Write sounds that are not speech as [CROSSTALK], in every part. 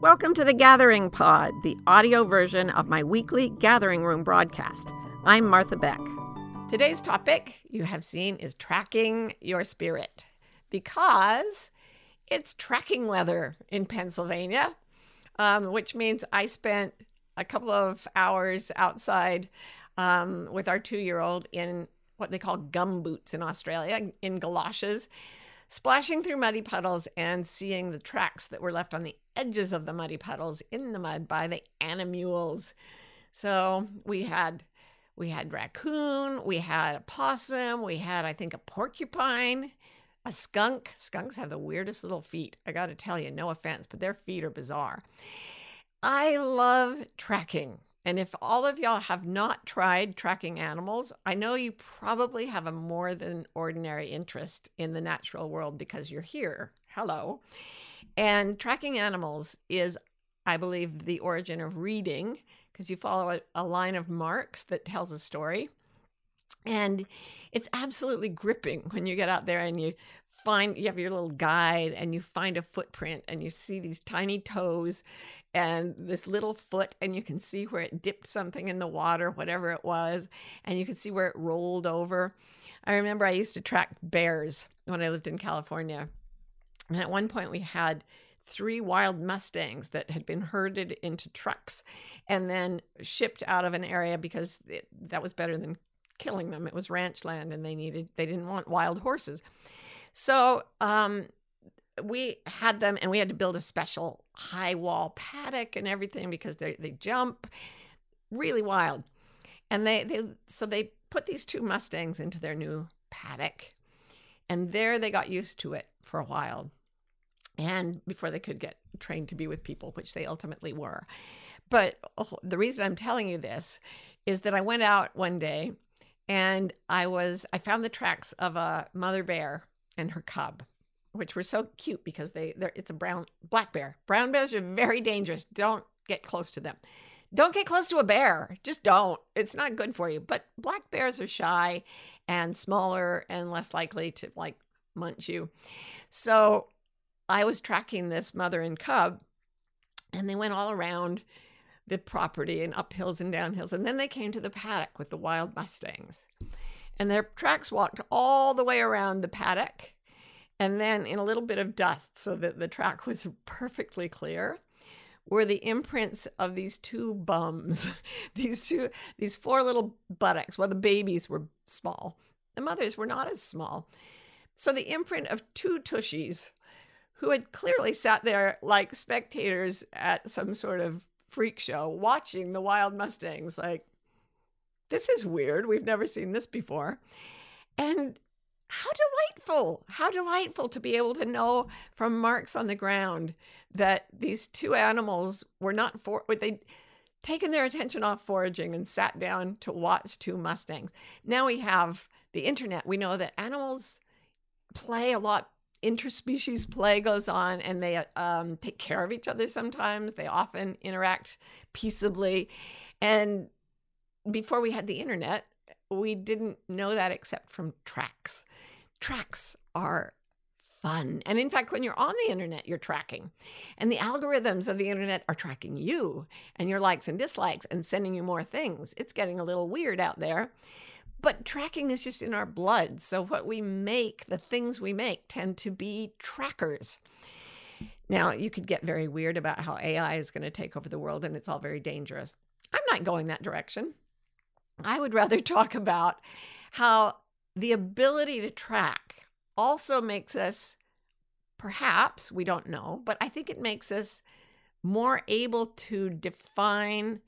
Welcome to the Gathering Pod, the audio version of my weekly Gathering Room broadcast. I'm Martha Beck. Today's topic you have seen is tracking your spirit because it's tracking weather in Pennsylvania, um, which means I spent a couple of hours outside um, with our two year old in what they call gum boots in Australia, in galoshes, splashing through muddy puddles and seeing the tracks that were left on the edges of the muddy puddles in the mud by the animules. So we had we had raccoon, we had a possum, we had I think a porcupine, a skunk. Skunks have the weirdest little feet. I got to tell you, no offense, but their feet are bizarre. I love tracking. And if all of y'all have not tried tracking animals, I know you probably have a more than ordinary interest in the natural world because you're here. Hello. And tracking animals is, I believe, the origin of reading because you follow a, a, line of marks that tells a story. And it's absolutely gripping when you get out there and you find you have your little guide and you find a footprint and you see these tiny toes and this little foot and you can see where it dipped something in the water whatever it was and you can see where it rolled over. I remember i used to track bears when i lived in california and at one point we had three wild mustangs that had been herded into trucks and then shipped out of an area because it, that was better than killing them. It was ranch land and they needed they didn't want wild horses. So um we had them and we had to build a special high wall paddock and everything because they they jump really wild. And they they so they put these two mustangs into their new paddock. And there they got used to it for a while. And before they could get trained to be with people, which they ultimately were. But oh, the reason I'm telling you this is that I went out one day and I was I found the tracks of a mother bear and her cub which were so cute because they they're it's a brown black bear. Brown bears are very dangerous. Don't get close to them. Don't get close to a bear. Just don't. It's not good for you. But black bears are shy and smaller and less likely to like munch you. So I was tracking this mother and cub and they went all around the property and up hills and down hills. And then they came to the paddock with the wild mustangs. And their tracks walked all the way around the paddock and then in a little bit of dust so that the track was perfectly clear were the imprints of these two bums [LAUGHS] these two these four little buttocks. Well the babies were small. The mothers were not as small. So the imprint of two tushies who had clearly sat there like spectators at some sort of freak show watching the wild mustangs like this is weird. We've never seen this before. And how delightful how delightful to be able to know from marks on the ground that these two animals were not for they taken their attention off foraging and sat down to watch two mustangs. Now we have the internet. We know that animals play a lot interspecies play goes on and they um, take care of each other sometimes. They often interact peaceably. And before we had the internet we didn't know that except from tracks. Tracks are fun. And in fact, when you're on the internet, you're tracking. And the algorithms of the internet are tracking you and your likes and dislikes and sending you more things. It's getting a little weird out there. But tracking is just in our blood. So what we make, the things we make, tend to be trackers. Now, you could get very weird about how AI is going to take over the world and it's all very dangerous. I'm not going that direction. I would rather [LAUGHS] talk about how the ability to track also makes us, perhaps, we don't know, but I think it makes us more able to define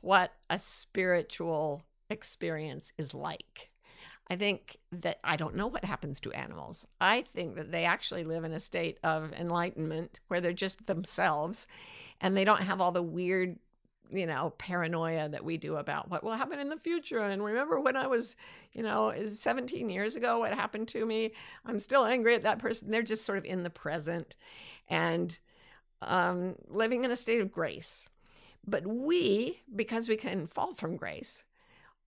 what a spiritual experience is like. I think that I don't know what happens to animals. I think that they actually live in a state of enlightenment where they're just themselves and they don't have all the weird you know, paranoia that we do about what will happen in the future. And remember when I was, you know, 17 years ago, what happened to me? I'm still angry at that person. They're just sort of in the present and um, living in a state of grace. But we, because we can fall from grace,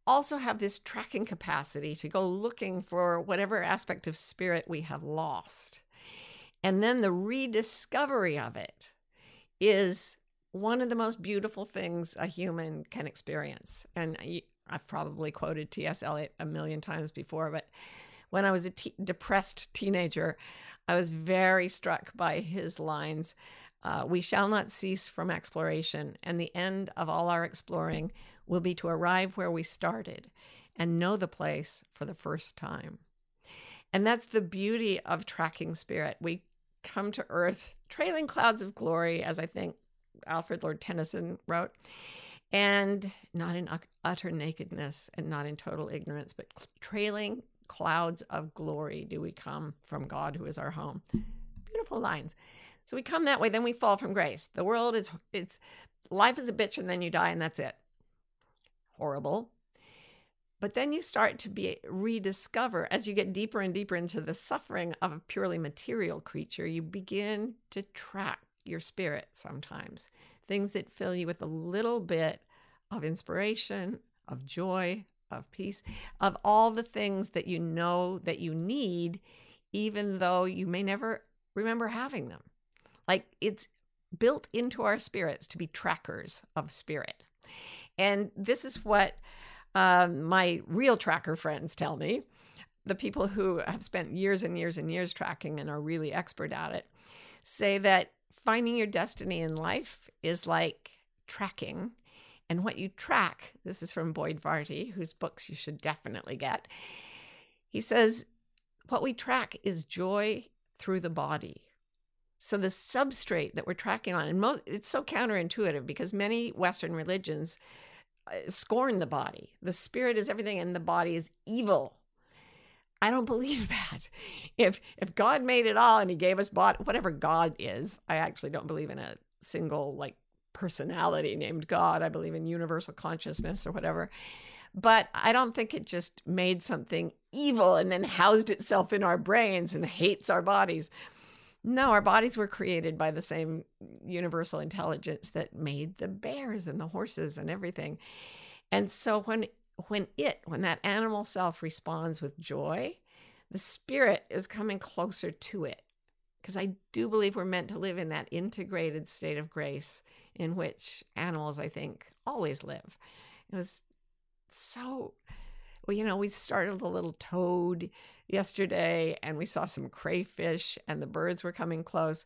also have this tracking capacity to go looking for whatever aspect of spirit we have lost. And then the rediscovery of it is one of the most beautiful things a human can experience. And I've probably quoted T.S. Eliot a million times before, but when I was a te- depressed teenager, I was very struck by his lines uh, We shall not cease from exploration, and the end of all our exploring will be to arrive where we started and know the place for the first time. And that's the beauty of tracking spirit. We come to earth trailing clouds of glory, as I think Alfred Lord Tennyson wrote, and not in utter nakedness and not in total ignorance, but trailing clouds of glory do we come from God who is our home. Beautiful lines. So we come that way, then we fall from grace. The world is, it's, life is a bitch and then you die and that's it. Horrible. But then you start to be rediscover as you get deeper and deeper into the suffering of a purely material creature, you begin to track your spirit sometimes. Things that fill you with a little bit of inspiration, of joy, of peace, of all the things that you know that you need, even though you may never remember having them. Like it's built into our spirits to be trackers of spirit. And this is what um, my real tracker friends tell me the people who have spent years and years and years tracking and are really expert at it say that finding your destiny in life is like tracking. And what you track, this is from Boyd Varty, whose books you should definitely get. He says, what we track is joy through the body. So the substrate that we're tracking on, and it's so counterintuitive because many Western religions uh, scorn the body. The spirit is everything, and the body is evil. I don't believe [LAUGHS] that. If if God made it all and He gave us body, whatever God is, I actually don't believe in a single like personality named God. I believe in universal consciousness or whatever. But I don't think it just made something evil and then housed itself in our brains and hates our bodies. No, our bodies were created by the same universal intelligence that made the bears and the horses and everything. And so when when it, when that animal self responds with joy, the spirit is coming closer to it. Because I do believe we're meant to live in that integrated state of grace in which animals, I think, always live. It was so, well, you know, we started a little toad yesterday and we saw some crayfish and the birds were coming close.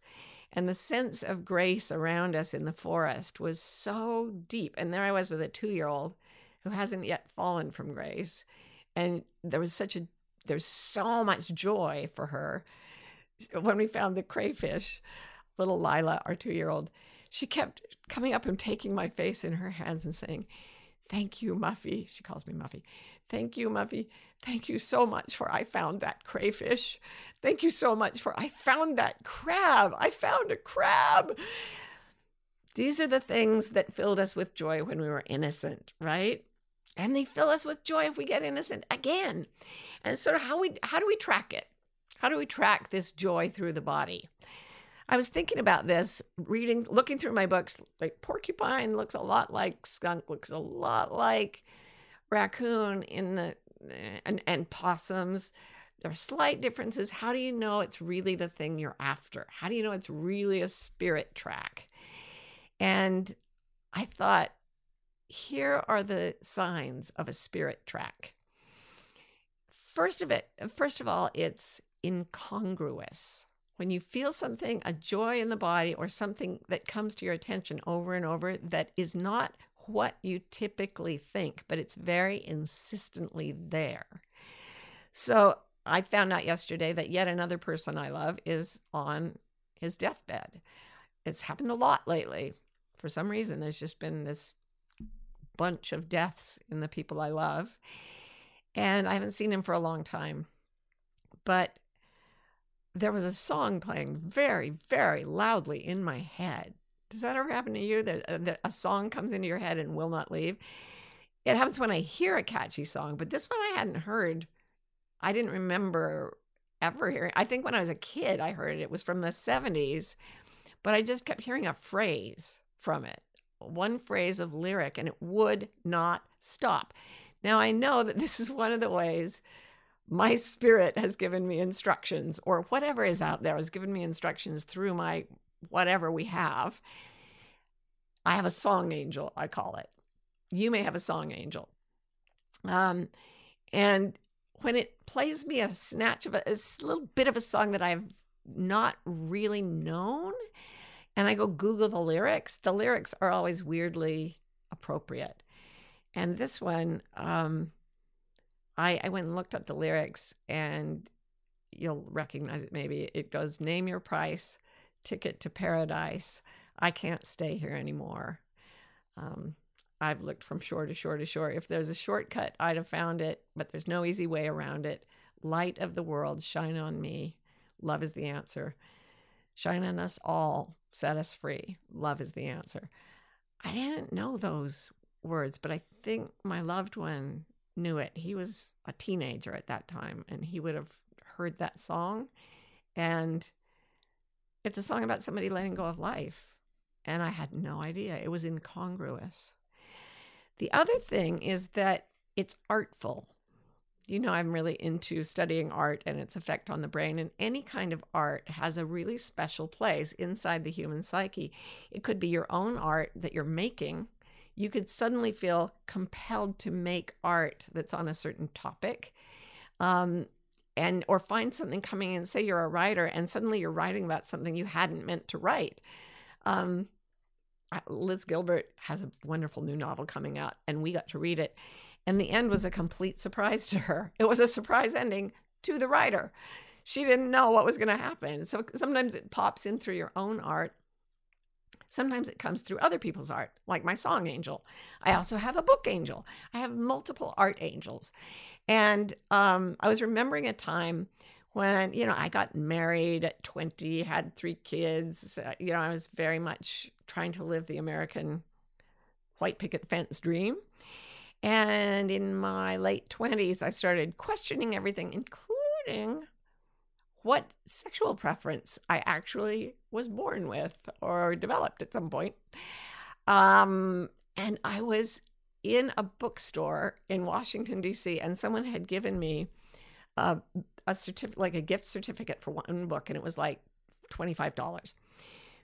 And the sense of grace around us in the forest was so deep. And there I was with a two year old who hasn't yet fallen from grace. And there was such a, there's so much joy for her. When we found the crayfish, little Lila, our two year old, she kept coming up and taking my face in her hands and saying, Thank you, Muffy. She calls me Muffy. Thank you, Muffy. Thank you so much for I found that crayfish. Thank you so much for I found that crab. I found a crab. These are the things that filled us with joy when we were innocent, right? And they fill us with joy if we get innocent again. And sort of how we how do we track it? How do we track this joy through the body? I was thinking about this, reading, looking through my books. Like porcupine looks a lot like skunk, looks a lot like raccoon in the eh, and, and possums. There are slight differences. How do you know it's really the thing you're after? How do you know it's really a spirit track? And I thought, here are the signs of a spirit track. First of it, first of all, it's incongruous. When you feel something, a joy in the body or something that comes to your attention over and over that is not what you typically think, but it's very insistently there. So I found out yesterday that yet another person I love is on his deathbed. It's happened a lot lately. For some reason, there's just been this bunch of deaths in the people I love. And I haven't seen him for a long time. But there was a song playing very, very loudly in my head. Does that ever happen to you? That, uh, that a song comes into your head and will not leave? It happens when I hear a catchy song, but this one I hadn't heard. I didn't remember ever hearing. I think when I was a kid, I heard it. It was from the 70s, but I just kept hearing a phrase from it one phrase of lyric, and it would not stop. Now, I know that [LAUGHS] this is one of the ways my spirit has given me instructions, or whatever is out there has given me instructions through my whatever we have. I have a song angel, I call it. You may have a song angel. Um, and when it plays me a snatch of a, a little bit of a song that I've not really known, and I go Google the lyrics, the lyrics are always weirdly appropriate. And this one, um, I, I went and looked up the lyrics, and you'll recognize it maybe. It goes, Name your price, ticket to paradise. I can't stay here anymore. Um, I've looked from shore to shore to shore. If there's a shortcut, I'd have found it, but there's no easy way around it. Light of the world, shine on me. Love is the answer. Shine on us all, set us free. Love is the answer. I didn't know those words, but I think my loved one knew it. He was a teenager at that time and he would have heard that song. And it's a song about somebody letting go of life. And I had no idea. It was incongruous. The other thing is that it's artful. You know, I'm really into studying art and its effect on the brain, and any kind of art has a really special place inside the human psyche. It could be your own art that you're making. You could suddenly feel compelled to make art that's on a certain topic. Um, and or find something coming in say you're a writer and suddenly you're writing about something you hadn't meant to write um, liz gilbert has a wonderful new novel coming out and we got to read it and the end was a complete surprise to her. It was a surprise ending to the writer. She didn't know what was going to happen. So sometimes it pops in through your own art. Sometimes it comes through other people's art, like my song angel. I also have a book angel. I have multiple art angels. And um, I was remembering a time when, you know, I got married at 20, had three kids. Uh, you know, I was very much trying to live the American white picket fence dream. And in my late 20s, I started questioning everything, including what sexual preference I actually was born with or developed at some point. Um, and I was in a bookstore in Washington, D.C., and someone had given me a, a certificate, like a gift certificate for one book, and it was like $25.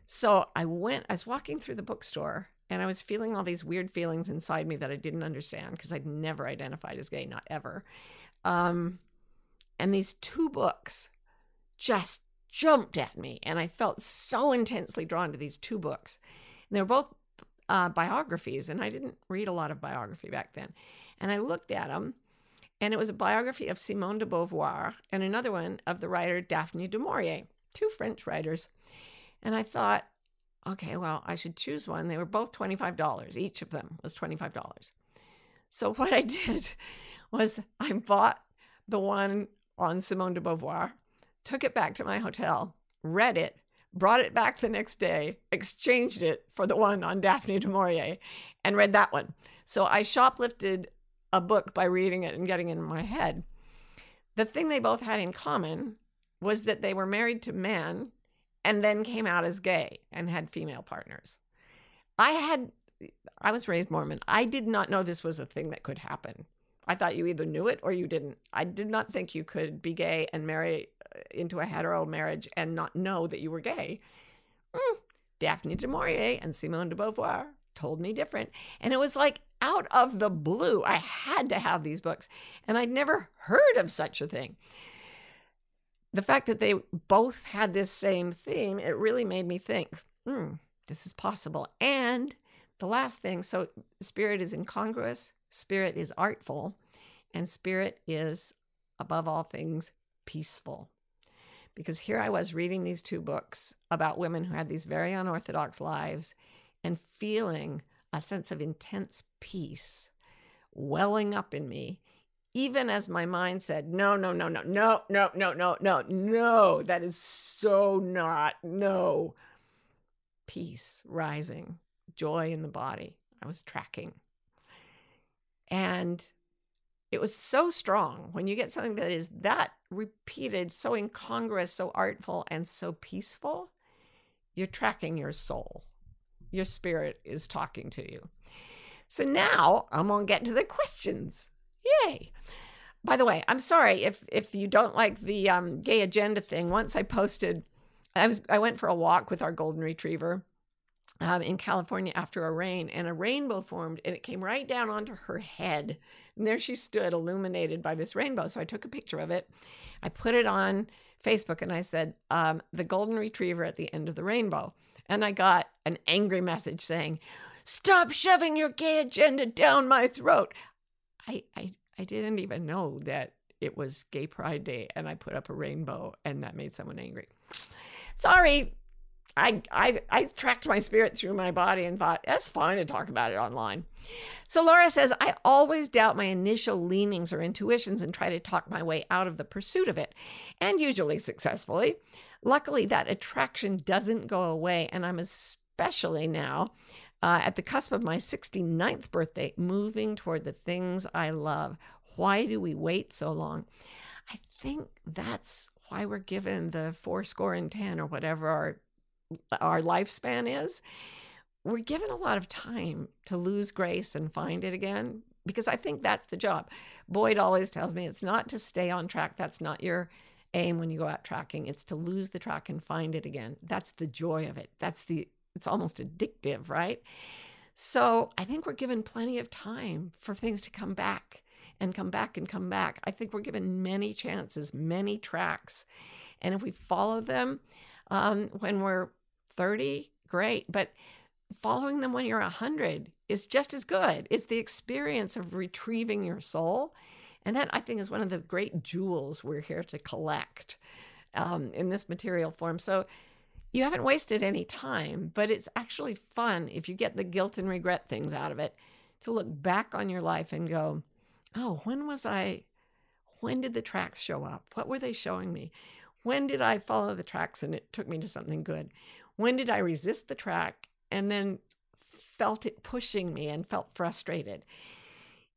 So I went, I was walking through the bookstore and I was feeling all these weird feelings inside me that I didn't understand because I'd never identified as gay, not ever. Um, and these two books just jumped at me, and I felt so intensely drawn to these two books. And they were both uh, biographies, and I didn't read a lot of biography back then. And I looked at them, and it was a biography of Simone de Beauvoir and another one of the writer Daphne du Maurier, two French writers. And I thought, okay, well, I should choose one. They were both $25. Each of them was $25. So [LAUGHS] what I did was I bought the one on Simone de Beauvoir, took it back to my hotel, read it, brought it back the next day, exchanged it for the one on Daphne du Maurier, and read that one. So I shoplifted a book by reading it and getting it in my head. The thing they both had in common was that they were married to men and then came out as gay and had female partners. I had I was raised Mormon. I did not know this was a thing that could happen. I thought you either knew it or you didn't. I did not think you could be gay and marry uh, into a hetero marriage and not know that you were gay. Mm. Daphne du Maurier and Simone de Beauvoir told me different. And it was like out of the blue, I had to have these books. And I'd never heard of such a thing the fact that they both had this same theme, it really made me think, hmm, this is possible. And the last thing so, spirit is incongruous, spirit is artful, and spirit is, above all things, peaceful. Because here I was reading these two books about women who had these very unorthodox lives and feeling a sense of intense peace welling up in me even as my mind said, no, no, no, no, no, no, no, no, no, no, that is so not, no. Peace rising, joy in the body. I was tracking. And it was so strong when you get something that is that repeated, so incongruous, so artful, and so peaceful, you're tracking your soul. Your spirit is talking to you. So now I'm going to get to the questions. Yay. By the way, I'm sorry if if you don't like the um, gay agenda thing. Once I posted, I was I went for a walk with our golden retriever, um, in California after a rain, and a rainbow formed, and it came right down onto her head. And there she stood, illuminated by this rainbow. So I took a picture of it, I put it on Facebook, and I said, um, "The golden retriever at the end of the rainbow." And I got an angry message saying, "Stop shoving your gay agenda down my throat." I I, I didn't even know that it was Gay Pride Day, and I put up a rainbow, and that made someone angry. Sorry, I, I, I tracked my spirit through my body and thought, that's fine to talk about it online. So Laura says, I always doubt my initial leanings or intuitions and try to talk my way out of the pursuit of it, and usually successfully. Luckily, that attraction doesn't go away, and I'm especially now uh, at the cusp of my 69th birthday, moving toward the things I love. Why do we wait so long? I think that's why we're given the four score and 10 or whatever our our lifespan is, we're given a lot of time to lose grace and find it again because I think that's the job. Boyd always tells me it's not to stay on track. That's not your aim when you go out tracking. It's to lose the track and find it again. That's the joy of it. That's the it's almost addictive, right? So, I think we're given plenty of time for things to come back and come back and come back. I think we're given many chances, many tracks. And if we follow them um, when we're 30, great. But following them when you're 100 is just as good. It's the experience of retrieving your soul. And that I think is one of the great jewels we're here to collect um, in this material form. So you haven't wasted any time, but it's actually fun if you get the guilt and regret things out of it to look back on your life and go, oh, when was I? When did the tracks show up? What were they showing me? When did I follow the tracks and it took me to something good? When did I resist the track and then felt it pushing me and felt frustrated?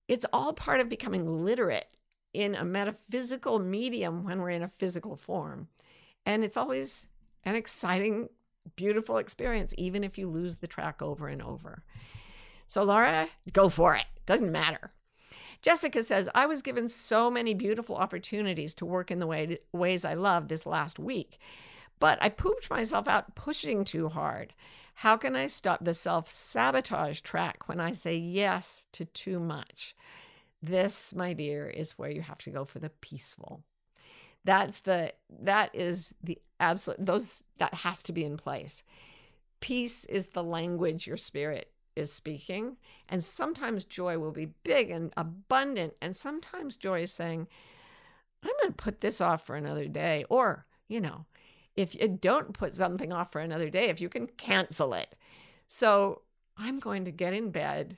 It's all part of becoming literate in a metaphysical medium when we're in a physical form. And it's always an exciting, beautiful experience, even if you lose the track over and over. So, Laura, go for it. Doesn't matter. Jessica says, I was given so many beautiful opportunities to work in the way, ways I love this last week but I pooped myself out pushing too hard. How can I stop the self sabotage track when I say yes to too much? This, my dear, is where you have to go for the peaceful. That's the, that is the absolute, those, that has to be in place. Peace is the language your spirit is speaking. And sometimes joy will be big and abundant. And sometimes joy is saying, I'm going to put this off for another day. Or, you know, if you don't put something off for another day, if you can cancel it. So I'm going to get in bed,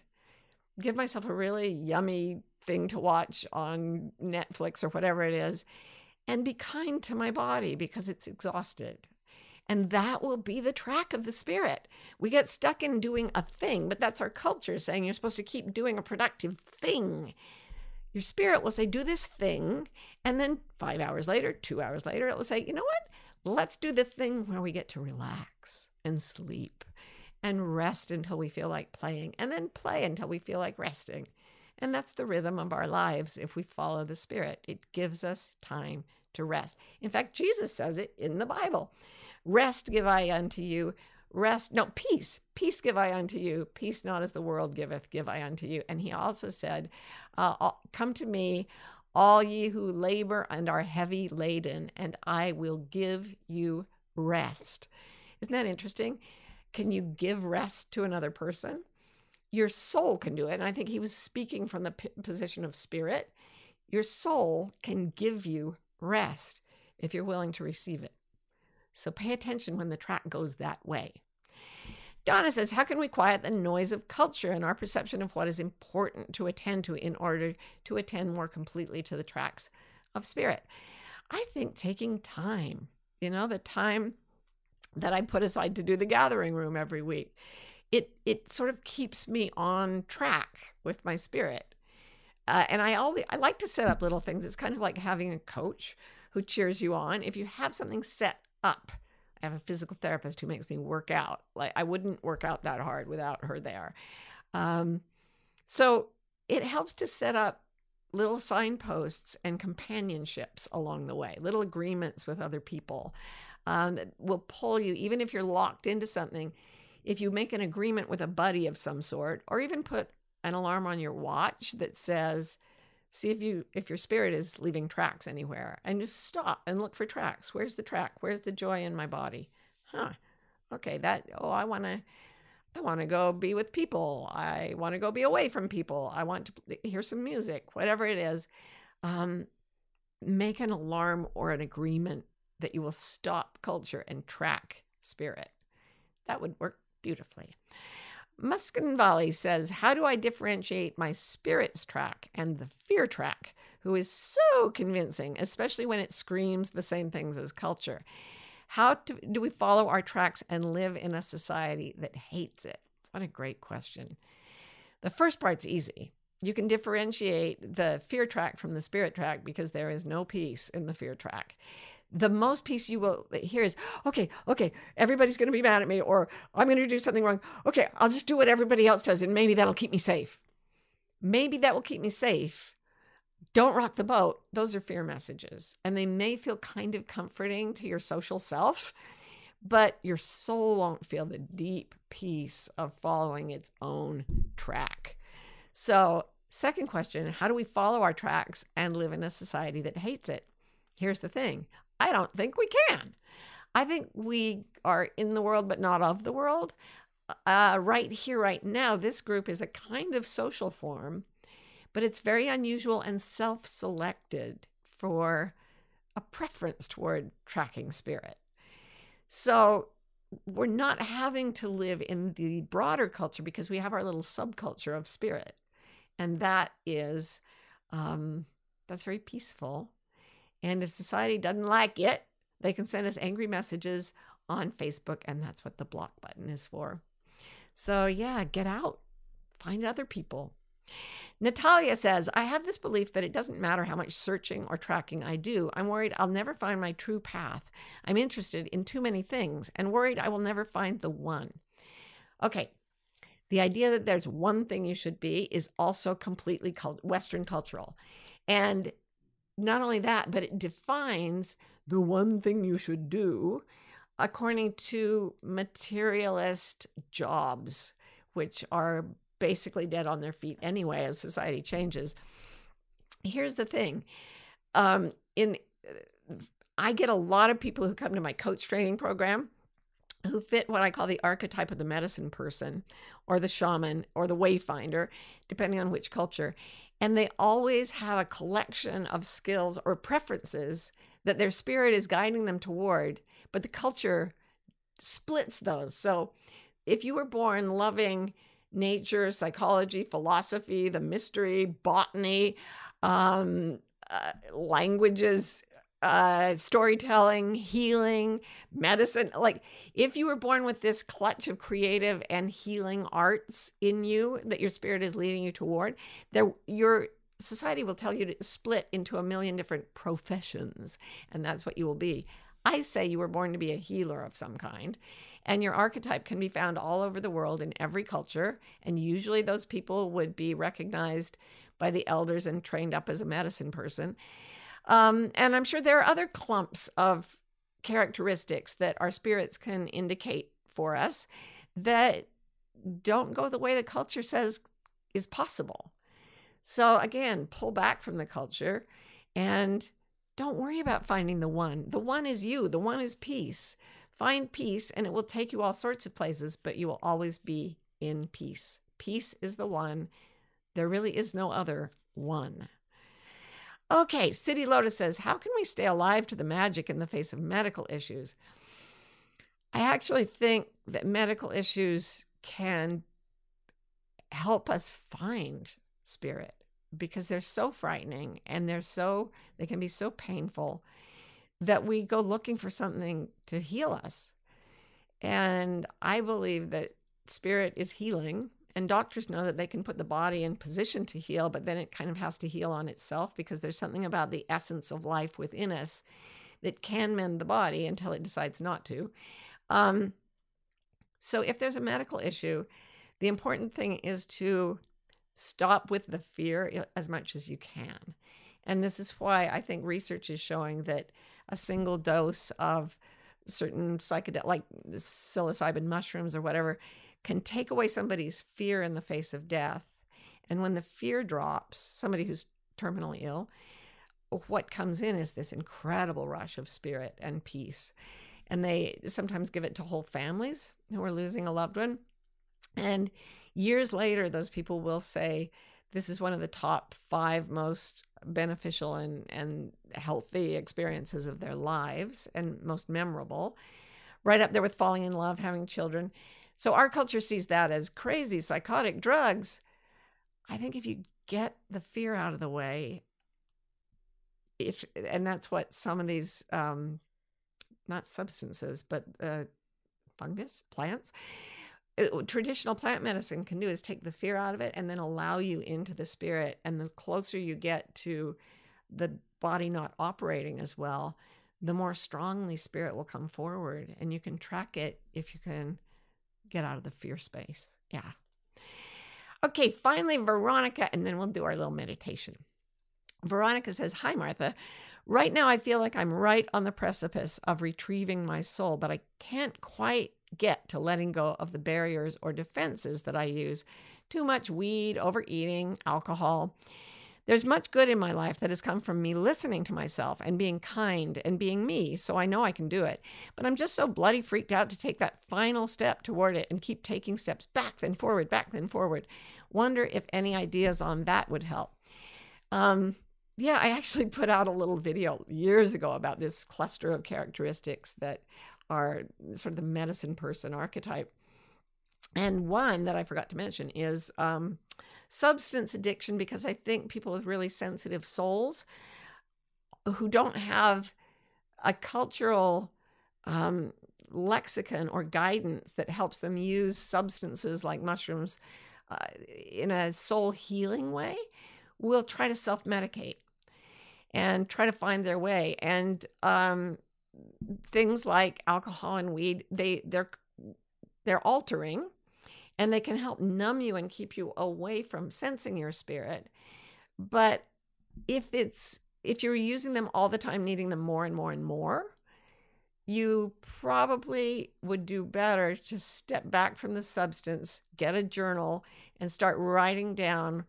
give myself a really yummy thing to watch on Netflix or whatever it is, and be kind to my body because it's exhausted. And that will be the track of the spirit. We get stuck in doing a thing, but that's our culture saying you're supposed to keep doing a productive thing. Your spirit will say, Do this thing. And then five hours later, two hours later, it will say, You know what? Let's do the thing where we get to relax and sleep and rest until we feel like playing, and then play until we feel like resting. And that's the rhythm of our lives if we follow the Spirit. It gives us time to rest. In fact, Jesus says it in the Bible Rest give I unto you. Rest, no, peace. Peace give I unto you. Peace not as the world giveth, give I unto you. And he also said, uh, Come to me, all ye who labor and are heavy laden, and I will give you rest. Isn't that interesting? Can you give rest to another person? Your soul can do it. And I think he was speaking from the p- position of spirit. Your soul can give you rest if you're willing to receive it. So pay attention when the track goes that way. Donna says, How can we quiet the noise of culture and our perception of what is important to attend to in order to attend more completely to the tracks of spirit? I think taking time, you know, the time that I put aside to do the gathering room every week, it, it sort of keeps me on track with my spirit. Uh, and I always I like to set up little things. It's kind of like having a coach who cheers you on. If you have something set up, I have a physical therapist who makes me work out. Like I wouldn't work out that hard without her there. Um, so it helps to set up little signposts and companionships along the way, little agreements with other people um, that will pull you, even if you're locked into something. If you make an agreement with a buddy of some sort, or even put an alarm on your watch that says, see if you if your spirit is leaving tracks anywhere and just stop and look for tracks. Where's the track? Where's the joy in my body? Huh. Okay that oh i want to i want to go be with people. I want to go be away from people. I want to hear some music whatever it is. Um, make an alarm or an agreement that you will stop culture and track spirit. That would work beautifully Muskin Valley says, How do I differentiate my spirit's track and the fear track, who is so convincing, especially when it screams the same things as culture? How do, do we follow our tracks and live in a society that hates it? What a great question. The first part's easy. You can differentiate the fear track from the spirit track because there is no peace in the fear track the most peace you will hear is, okay, okay, everybody's going to be mad at me, or I'm going to do something wrong. Okay, I'll just do what everybody else does, and maybe that'll keep me safe. Maybe that will keep me safe. Don't rock the boat. Those are fear messages, and they may feel kind of comforting to your social self, but your soul won't feel the deep peace of following its own track. So, second question how do we follow our tracks and live in a society that hates it? Here's the thing I don't think we can. I think we are in the world, but not of the world. Uh, right here, right now, this group is a kind of social form, but it's very unusual and self selected for a preference toward tracking spirit. So we're not having to live in the broader culture because we have our little subculture of spirit. And that is, um, that's very peaceful and if society doesn't like it, they can send us angry messages on Facebook, and that's what the block button is for. So, yeah, get out, find other people. Natalia says, I have this belief that it doesn't matter how much searching or tracking I do. I'm worried I'll never find my true path. I'm interested in too many things and worried I will never find the one. Okay, the idea that there's one thing you should be is also completely Western cultural. And not only that, but it defines the one thing you should do according to materialist jobs, which are basically dead on their feet anyway as society changes. Here's the thing. Um, in I get a lot of people who come to my coach training program who fit what I call the archetype of the medicine person or the shaman or the wayfinder, depending on which culture. And they always have a collection of skills or preferences that their spirit is guiding them toward, but the culture splits those. So if you were born loving nature, psychology, philosophy, the mystery, botany, um, uh, languages, uh, storytelling, healing, medicine. Like, if you were born with this clutch of creative and healing arts in you that your spirit is leading you toward, there your society will tell you to split into a million different professions, and that's what you will be. I say you were born to be a healer of some kind, and your archetype can be found all over the world in every culture, and usually those people would be recognized by the elders and trained up as a medicine person. Um, and I'm sure there are other clumps of characteristics that our spirits can indicate for us that don't go the way the culture says is possible. So, again, pull back from the culture and don't worry about finding the one. The one is you, the one is peace. Find peace, and it will take you all sorts of places, but you will always be in peace. Peace is the one. There really is no other one. Okay, City Lotus says, How can we stay alive to the magic in the face of medical issues? I actually think that medical issues can help us find spirit because they're so frightening and they're so they can be so painful that we go looking for something to heal us. And I believe that spirit is healing and doctors know that they can put the body in position to heal, but then it kind of has to heal on itself because there's something about the essence of life within us that can mend the body until it decides not to. Um, so if there's a medical issue, the important thing is to stop with the fear as much as you can. And this is why I think research is showing that a single dose of certain psychedelic, like psilocybin mushrooms or whatever, can take away somebody's fear in the face of death. And when the fear drops, somebody who's terminally ill, what comes in is this incredible rush of spirit and peace. And they sometimes give it to whole families who are losing a loved one. And years later, those people will say, This is one of the top five most beneficial and, and healthy experiences of their lives and most memorable. Right up there with falling in love, having children. So our culture sees that as crazy, psychotic drugs. I think if you get the fear out of the way, if and that's what some of these um, not substances, but uh, fungus plants. Uh, traditional plant medicine can do is take the fear out of it and then allow you into the spirit. And the closer you get to the body not operating as well, the more strongly spirit will come forward. And you can track it if you can get out of the fear space. Yeah. Okay, finally, Veronica, and then we'll do our little meditation. Veronica says, Hi, Martha. Right now, I feel like I'm right on the precipice of retrieving my soul, but I can't quite get to letting go of the barriers or defenses that I use. Too much weed, overeating, alcohol. There's much good in my life that has come from me listening to myself and being kind and being me, so I know I can do it. But I'm just so bloody freaked out to take that final step toward it and keep taking steps back, then forward, back, then forward. Wonder if any ideas on that would help. Um, yeah, I actually [LAUGHS] put out a little video years ago about this cluster of characteristics that are sort of the medicine person archetype. And one that I forgot to mention is um, substance addiction, because I think people with really sensitive souls who don't have a cultural um, lexicon or guidance that helps them use substances like mushrooms uh, in a soul healing way will try to self medicate and try to find their way. And um, things like alcohol and weed, they they're they're altering and they can help numb you and keep you away from sensing your spirit. But if it's if you're using them all the time, needing them more and more and more, you probably would do better to step back from the substance, get a journal, and start writing down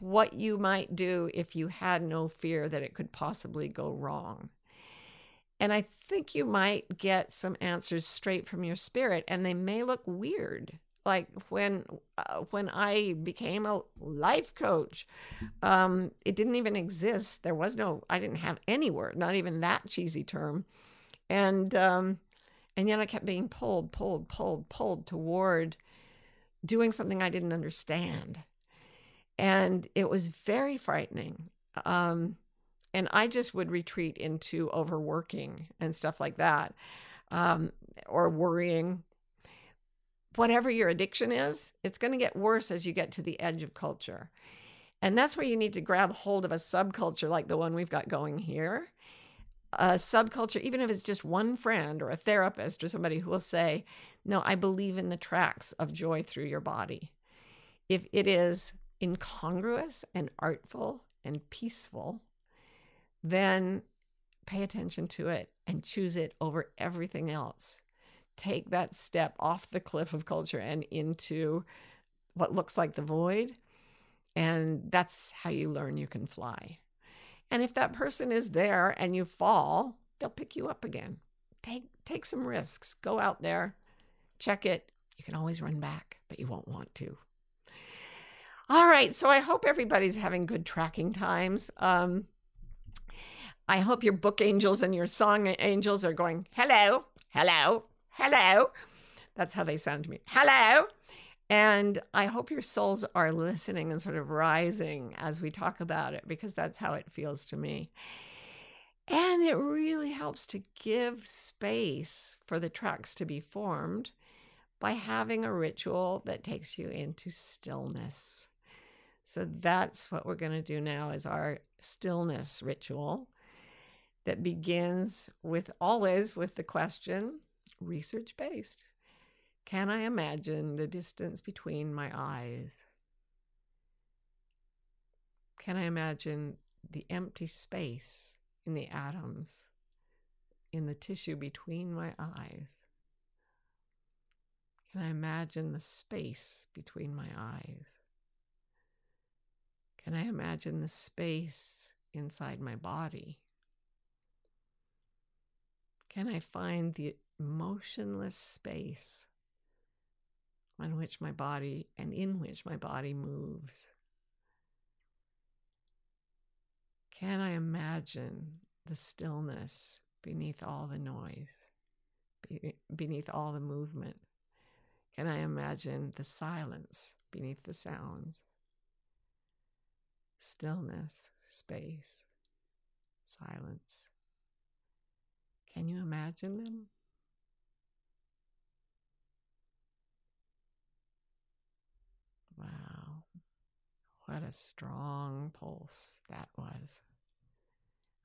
what you might do if you had no fear that it could possibly go wrong. And I think you might get some answers straight from your spirit, and they may look weird like when uh, when I became a life coach, um, it didn't even exist. There was no, I didn't have any word, not even that cheesy term, and um, and yet I kept being pulled, pulled, pulled, pulled toward doing something I didn't understand, and it was very frightening. Um, and I just would retreat into overworking and stuff like that, um, or worrying whatever your addiction is, it's going to get worse as you get to the edge of culture. And that's where you need to grab hold of a subculture like the one we've got going here. A subculture, even if it's just one friend or a therapist or somebody who will say, No, I believe in the tracks of joy through your body. If it is incongruous and artful and peaceful, then pay attention to it and choose it over everything else take that step off the cliff of culture and into what looks like the void. And that's how you learn you can fly. And if that person is there and you fall, they'll pick you up again. Take take some risks. Go out there, check it. You can always run back, but you won't want to. All right, so I hope everybody's having good tracking times. Um, I hope your book angels and your song angels are going, hello, hello, hello. That's how they sound to me. Hello. And I hope your souls are listening and sort of rising as we talk about it, because that's how it feels to me. And it really helps to give space for the tracks to be formed by having a ritual that takes you into stillness. So that's what we're going to do now is our stillness ritual that begins with always with the question research based. Can I imagine the distance between my eyes? Can I imagine the empty space in the atoms in the tissue between my eyes? Can I imagine the space between my eyes? Can I imagine the space inside my body? Can I find the motionless space on which my body and in which my body moves? Can I imagine the stillness beneath all the noise, beneath all the movement? Can I imagine the silence beneath the sounds? Stillness, space, silence. Can you imagine them? Wow. What a strong pulse that was.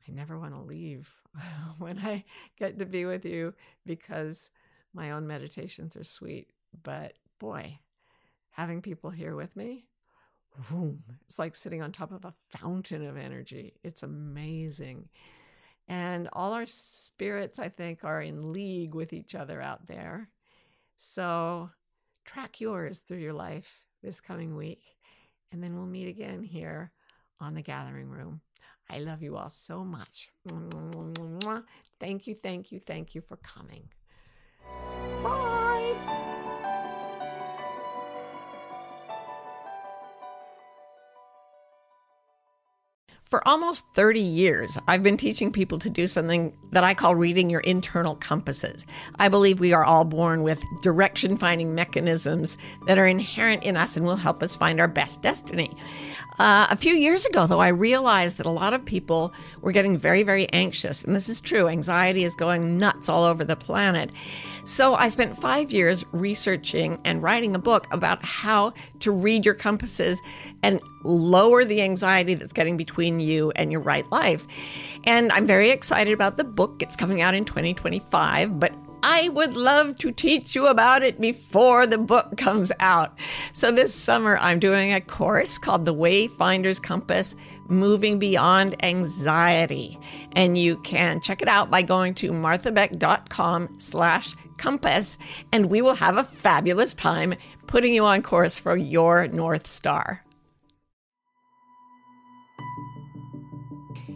I never want to leave [LAUGHS] when I get to be with you because my own meditations are sweet. But boy, having people here with me, boom, it's like sitting on top of a fountain of energy. It's amazing. And all our spirits, I think, are in league with each other out there. So track yours through your life this coming week. And then we'll meet again here on the gathering room. I love you all so much. Thank you, thank you, thank you for coming. Bye. For almost 30 years, I've been teaching people to do something that I call reading your internal compasses. I believe we are all born with direction finding mechanisms that are inherent in us and will help us find our best destiny. Uh, a few years ago, though, I realized that a lot of people were getting very, very anxious. And this is true. Anxiety is going nuts all over the planet. So I spent five years researching and writing a book about how to read your compasses and lower the anxiety that's getting between you and your right life. And I'm very excited about the book. It's coming out in 2025, but I would love to teach you about it before the book [LAUGHS] comes out. So this summer, I'm doing a course called The Wayfinder's Compass Moving Beyond Anxiety. And you can check it out by going to marthabeck.com slash compass, and we will have a fabulous time putting you on course for your North Star.